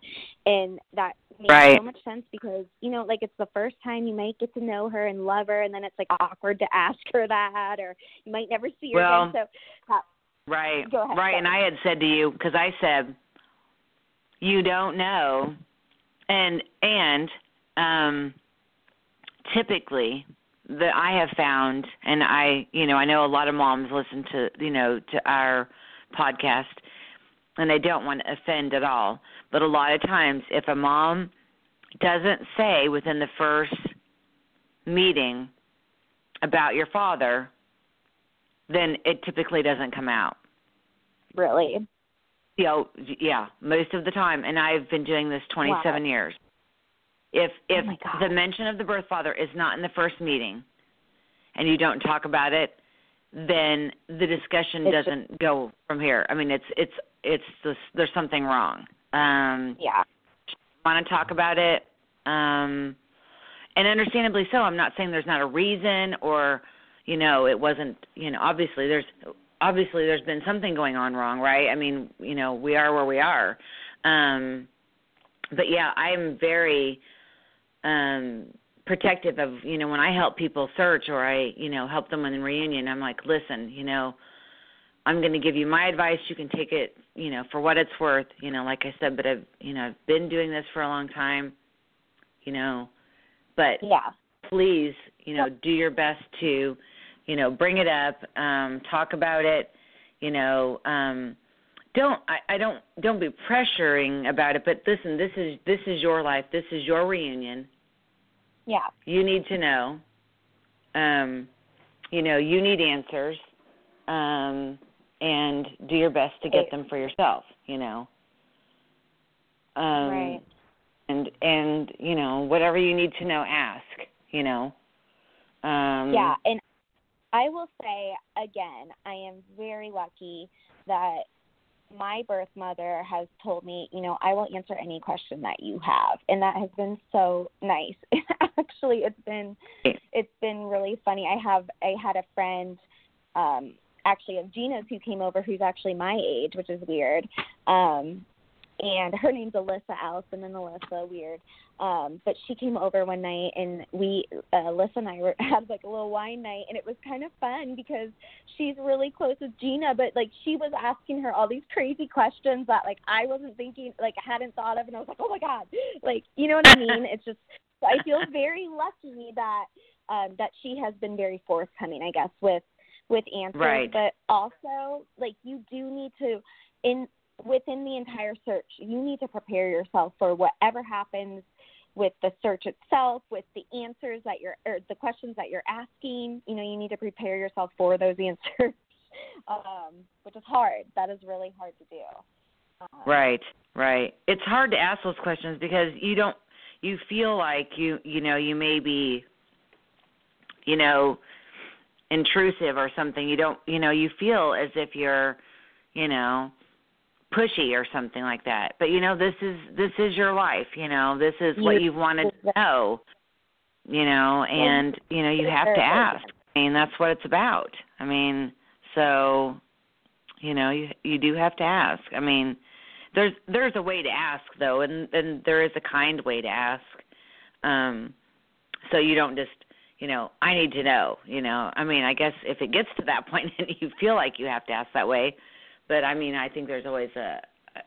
and that makes Right. so much sense because you know like it's the first time you might get to know her and love her and then it's like awkward to ask her that or you might never see her Well, again so that, Right. Go ahead, Right. And. I had said to you because I said you don't know, and and um, typically that I have found, and I you know I know a lot of moms listen to you know to our podcast, and they don't want to offend at all, but a lot of times if a mom doesn't say within the first meeting about your father then it typically doesn't come out. really You know, yeah, most of the time, and I've been doing this 27 Wow. years. If if Oh the mention of the birth father is not in the first meeting, and you don't talk about it, then the discussion It's doesn't go from here. I mean, it's it's it's just, there's something wrong. Um, yeah. want to talk about it um and understandably so. I'm not saying there's not a reason or you know it wasn't you know obviously there's obviously there's been something going on wrong right? I mean you know we are where we are. Um but yeah i'm very um protective of you know when i help people search or i you know help them in reunion i'm like listen you know i'm going to give you my advice. You can take it you know for what it's worth. You know like i said but i've you know i've been doing this for a long time you know. But yeah. please you know do your best to you know bring it up um talk about it you know um don't I, I don't don't be pressuring about it but listen this is this is your life. This is your reunion yeah. You need to know. Um you know you need answers um and do your best to get them for yourself you know? Um right. and and you know whatever you need to know ask you know? Um yeah and i will say again i am very lucky that my birth mother has told me you know i will answer any question that you have and that has been so nice (laughs) (laughs) actually it's been it's been really funny i have i had a friend um actually of gina's who came over who's actually my age which is weird um and her name's Alyssa Allison and Alyssa, weird. Um, but she came over one night and we uh Alyssa and I were (laughs) had like a little wine night and it was kind of fun because she's really close with Gina, but like she was asking her all these crazy questions that like I wasn't thinking like I hadn't thought of and I was like, Oh my God like you know what I mean? (laughs) it's just I feel very lucky that um that she has been very forthcoming, I guess, with with answers. Right. But also like you do need to in within the entire search, you need to prepare yourself for whatever happens with the search itself, with the answers that you're, or the questions that you're asking. You know, you need to prepare yourself for those (laughs) answers, um, which is hard. That is really hard to do. Um, right right it's hard to ask those questions because you don't you feel like you you know you may be you know intrusive or something. You don't you know you feel as if you're you know pushy or something like that. But you know this is this is your life you know. This is what You- you've wanted to know you know and you know you have to ask. I mean that's what it's about. I mean so you know you you do have to ask. I mean there's there's a way to ask though and and there is a kind way to ask um so you don't just you know i need to know you know i mean i guess if it gets to that (laughs) point and you feel like you have to ask that way but i mean i think there's always a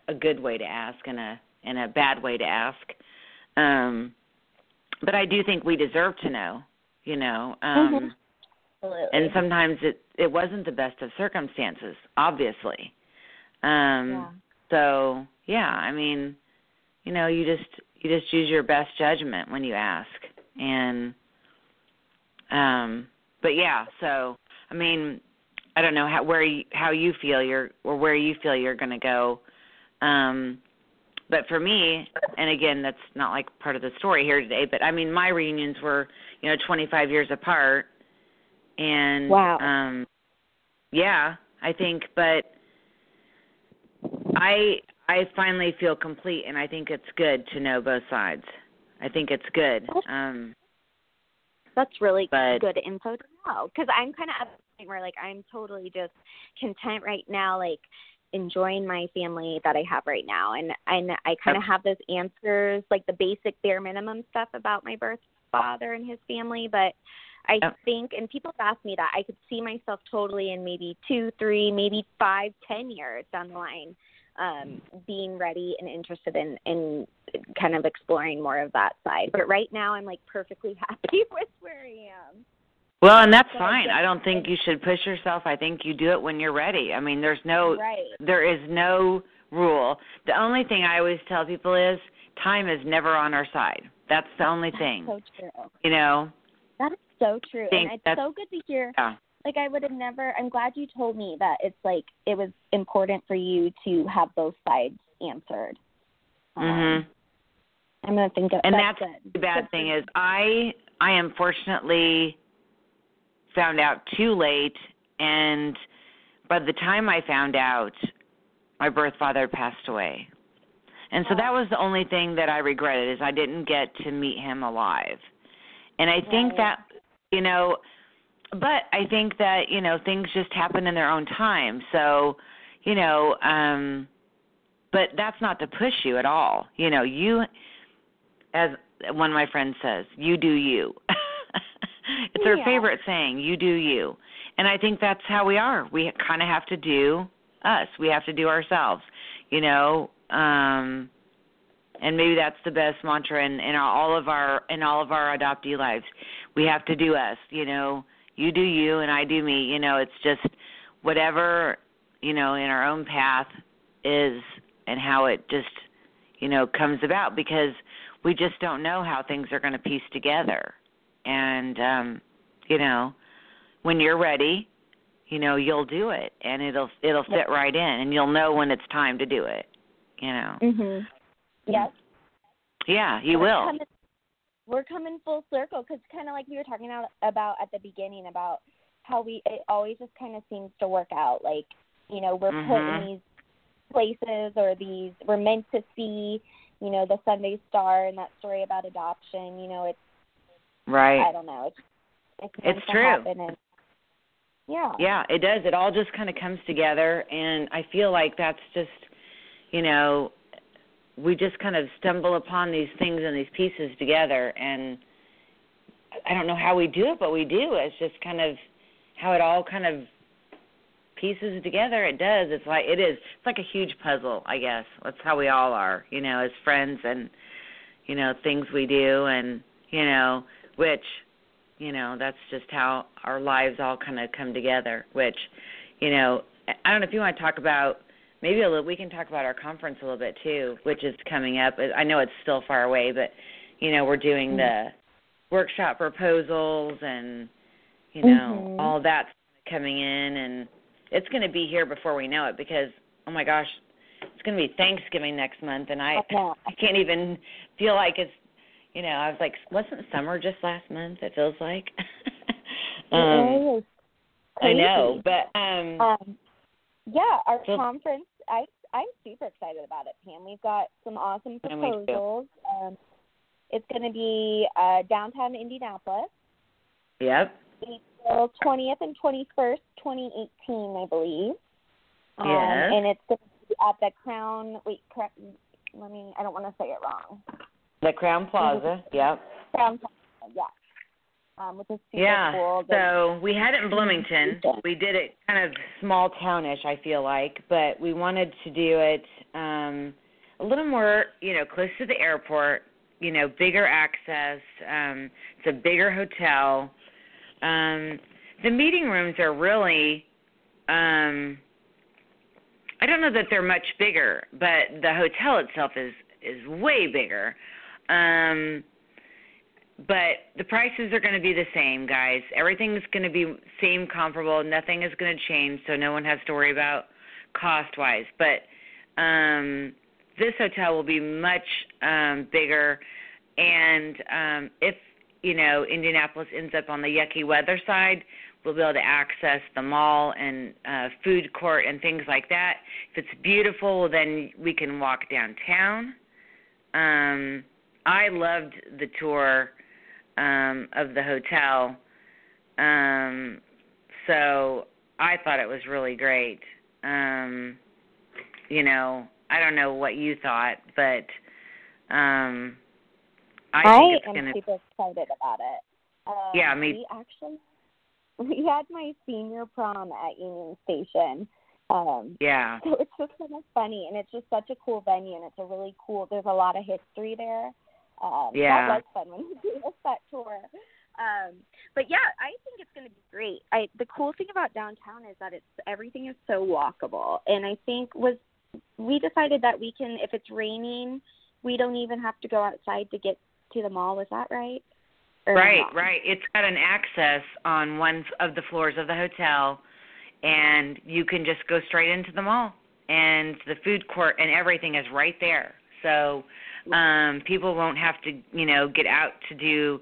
a good way to ask and a and a bad way to ask um but i do think we deserve to know you know um Mhm. Absolutely. and sometimes it it wasn't the best of circumstances obviously um yeah. So yeah i mean you know you just you just use your best judgment when you ask. And um but yeah so i mean i don't know how where you how you feel you're or where you feel you're going to go. Um but for me, and again, that's not like part of the story here today, but I mean my reunions were, you know, 25 years apart. And wow. um yeah, I think but I I finally feel complete and I think it's good to know both sides. I think it's good. Um that's really but, good info to know because I'm kind of at the point where like I'm totally just content right now, like enjoying my family that I have right now, and and I kind of have those answers, like the basic bare minimum stuff about my birth father and his family, but. I think, and people have asked me that I could see myself totally in maybe two, three, maybe five, ten years down the line, um, being ready and interested in in kind of exploring more of that side. But right now, I'm like perfectly (laughs) happy with where I am. Well, and that's so fine. I don't think you should push yourself. I think you do it when you're ready. I mean, there's no right. there is no rule. The only thing I always tell people is time is never on our side. That's the only that's thing. So true. You know. That is so true, and it's so good to hear. Yeah like I would have never I'm glad you told me that it's like it was important for you to have both sides answered. Um, mhm. I'm gonna think of and that's, that's good. the bad thing is I I unfortunately found out too late and by the time I found out my birth father had passed away. And so that was the only thing that I regretted is I didn't get to meet him alive. And I think right. that you know but I think that you know things just happen in their own time. So, you know, um but that's not to push you at all. You know, you as one of my friends says, you do you. (laughs) it's yeah. her favorite saying, you do you. And I think that's how we are. We kind of have to do us. We have to do ourselves. You know, um and maybe that's the best mantra in in all of our in all of our adoptee lives. We have to do us, you know you do you and I do me. You know, it's just whatever, you know, in our own path is and how it just, you know, comes about because we just don't know how things are going to piece together. And um, you know, when you're ready, you know, you'll do it and it'll it'll fit right in and you'll know when it's time to do it, you know. Mhm. Yes. Yeah, you will we're coming full circle because kind of like we were talking about at the beginning about how we it always just kind of seems to work out like you know we're mm-hmm. put in these places or these we're meant to see you know the sunday star and that story about adoption you know it's right. I don't know it's it's, it's true. and, yeah. Yeah it does. It all just kind of comes together and i feel like that's just you know we just kind of stumble upon these things and these pieces together and I don't know how we do it, but we do. It's just kind of how it all kind of pieces together. It does. It's like it is. It's like a huge puzzle, I guess. That's how we all are, you know, as friends and you know, things we do and you know, which you know, that's just how our lives all kind of come together, which you know, I don't know if you want to talk about maybe a little we can talk about our conference a little bit too which is coming up i know it's still far away but you know we're doing the workshop proposals and you know mm-hmm. all that's coming in and it's going to be here before we know it because oh my gosh it's going to be thanksgiving next month and i okay. (laughs) i can't even feel like it's you know i was like wasn't summer just last month it feels like (laughs) um i know but um um yeah, our so, conference. I I'm super excited about it, Pam. We've got some awesome proposals. Um, it's going to be uh, downtown Indianapolis. Yep. April 20th and 21st, 2018, I believe. Um, yes. And it's going to be at the Crown. Wait, correct. Let me. I don't want to say it wrong. The Crowne Plaza. Yep. Crowne Plaza. Yeah um, which is super yeah. cool. So we had it in Bloomington. We did it kind of small townish, I feel like, but we wanted to do it um, a little more, you know, close to the airport. You know, bigger access. Um, it's a bigger hotel. Um, the meeting rooms are really. Um, I don't know that they're much bigger, but the hotel itself is is way bigger. Um, but the prices are going to be the same, guys. Everything's going to be same, comparable. Nothing is going to change, so no one has to worry about cost wise. But um, this hotel will be much um, bigger, and um, if you know Indianapolis ends up on the yucky weather side, we'll be able to access the mall and uh, food court and things like that. If it's beautiful, then we can walk downtown. Um, I loved the tour um, of the hotel, um, so I thought it was really great. Um, you know, I don't know what you thought, but um, I, I think it's am gonna. super excited about it. Um, Yeah, me- We actually (laughs) we had my senior prom at Union Station. Um, Yeah, so it's just kind of funny, and it's just such a cool venue, and it's a really cool. There's a lot of history there. Um, Yeah. that was fun when we did that tour. Um, but yeah, I think it's going to be great. I the cool thing about downtown is that it's everything is so walkable, and I think was we decided that we can if it's raining, we don't even have to go outside to get to the mall. Was that right? Or right, not? right. It's got an access on one of the floors of the hotel, and you can just go straight into the mall, and the food court and everything is right there. So um people won't have to, you know, get out to do,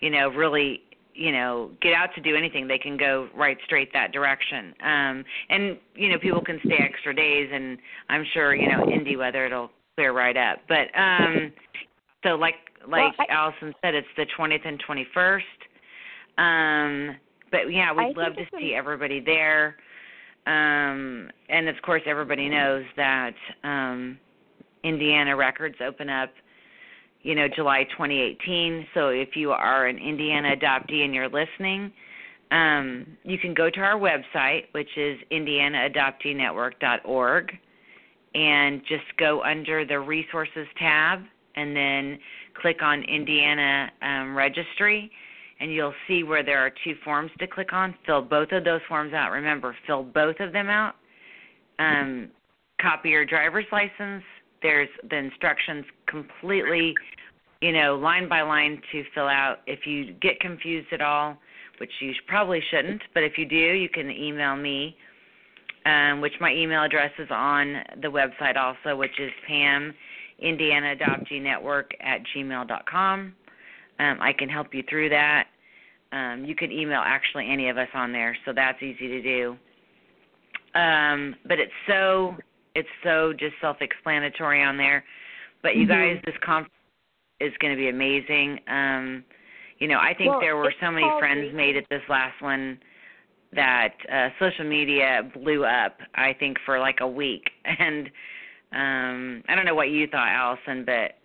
you know, really you know get out to do anything. They can go right straight that direction. Um and you know people can stay extra days and i'm sure you know indy weather it'll clear right up. But um so like like Well, I- allison said it's the twentieth and twenty first um but yeah we'd love to see everybody there. Um and of course everybody knows that um indiana records open up you know, July 2018. So if you are an Indiana adoptee and you're listening, um, you can go to our website, which is indianaadopteenetwork.org, and just go under the resources tab and then click on Indiana um, Registry, and you'll see where there are two forms to click on. Fill both of those forms out. Remember, fill both of them out. Um, copy your driver's license. There's the instructions completely, you know, line by line to fill out. If you get confused at all, which you probably shouldn't, but if you do, you can email me, um, which my email address is on the website also, which is Pam Indiana Adoptee Network at gmail.com. Um, I can help you through that. Um, you can email actually any of us on there, so that's easy to do. Um, but it's so it's so just self-explanatory on there. But you Mhm. guys, this conference is going to be amazing. Um, you know, I think Well, there were so many friends Reach- made at this last one that uh social media blew up i think for like a week (laughs) and um i don't know what you thought allison but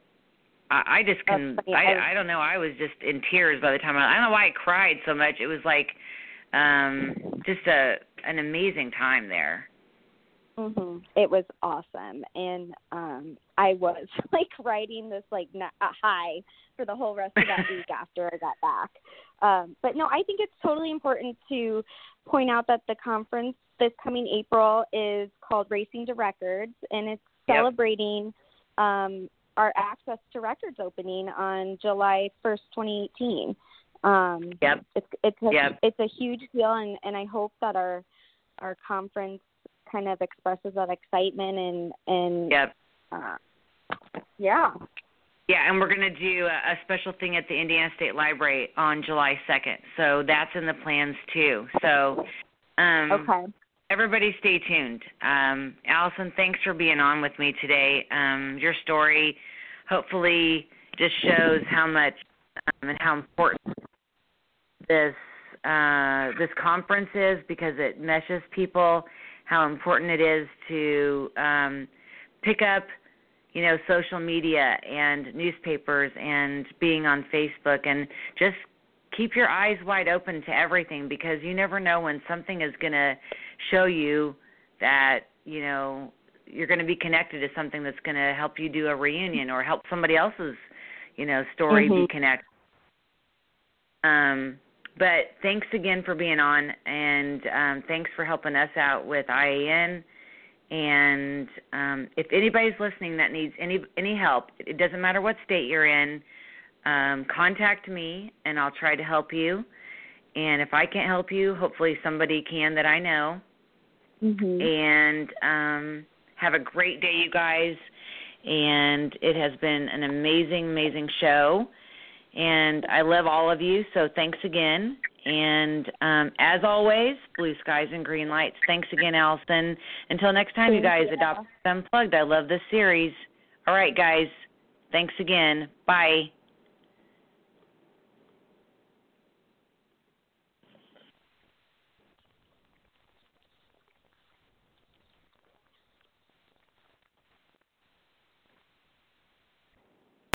i i just That's can funny. I i i don't know i was just in tears by the time i i don't know why i cried so much it was like um just a an amazing time there Mhm. It was awesome, and um I was (laughs) like riding this like a high for the whole rest of that (laughs) week after I got back. Um, but no, I think it's totally important to point out that the conference this coming April is called Racing to Records, and it's Yep. celebrating um, our access to records opening on July 1st, 2018. Um, Yep. It's it's a, Yep. it's a huge deal, and and I hope that our our conference kind of expresses that excitement and and yep uh, yeah. Yeah, and we're going to do a, a special thing at the Indiana State Library on July 2nd. So that's in the plans too. So um Okay. everybody stay tuned. Um Allison, thanks for being on with me today. Um your story hopefully just shows how much um, and how important this uh this conference is because it meshes people how important it is to um pick up you know social media and newspapers and being on Facebook and just keep your eyes wide open to everything because you never know when something is going to show you that you know you're going to be connected to something that's going to help you do a reunion or help somebody else's you know story Mhm. be connected um but thanks again for being on and um thanks for helping us out with IAN and um, if anybody's listening that needs any any help, it doesn't matter what state you're in. Um, contact me, and I'll try to help you. And if I can't help you, hopefully somebody can that I know. Mhm. And um, Have a great day, you guys. And it has been an amazing, amazing show. And I love all of you, so thanks again. And um, as always, blue skies and green lights. Thanks again, Allison. Until next time, Thank you guys, you. Adopt Unplugged. I love this series. All right, guys. Thanks again. Bye.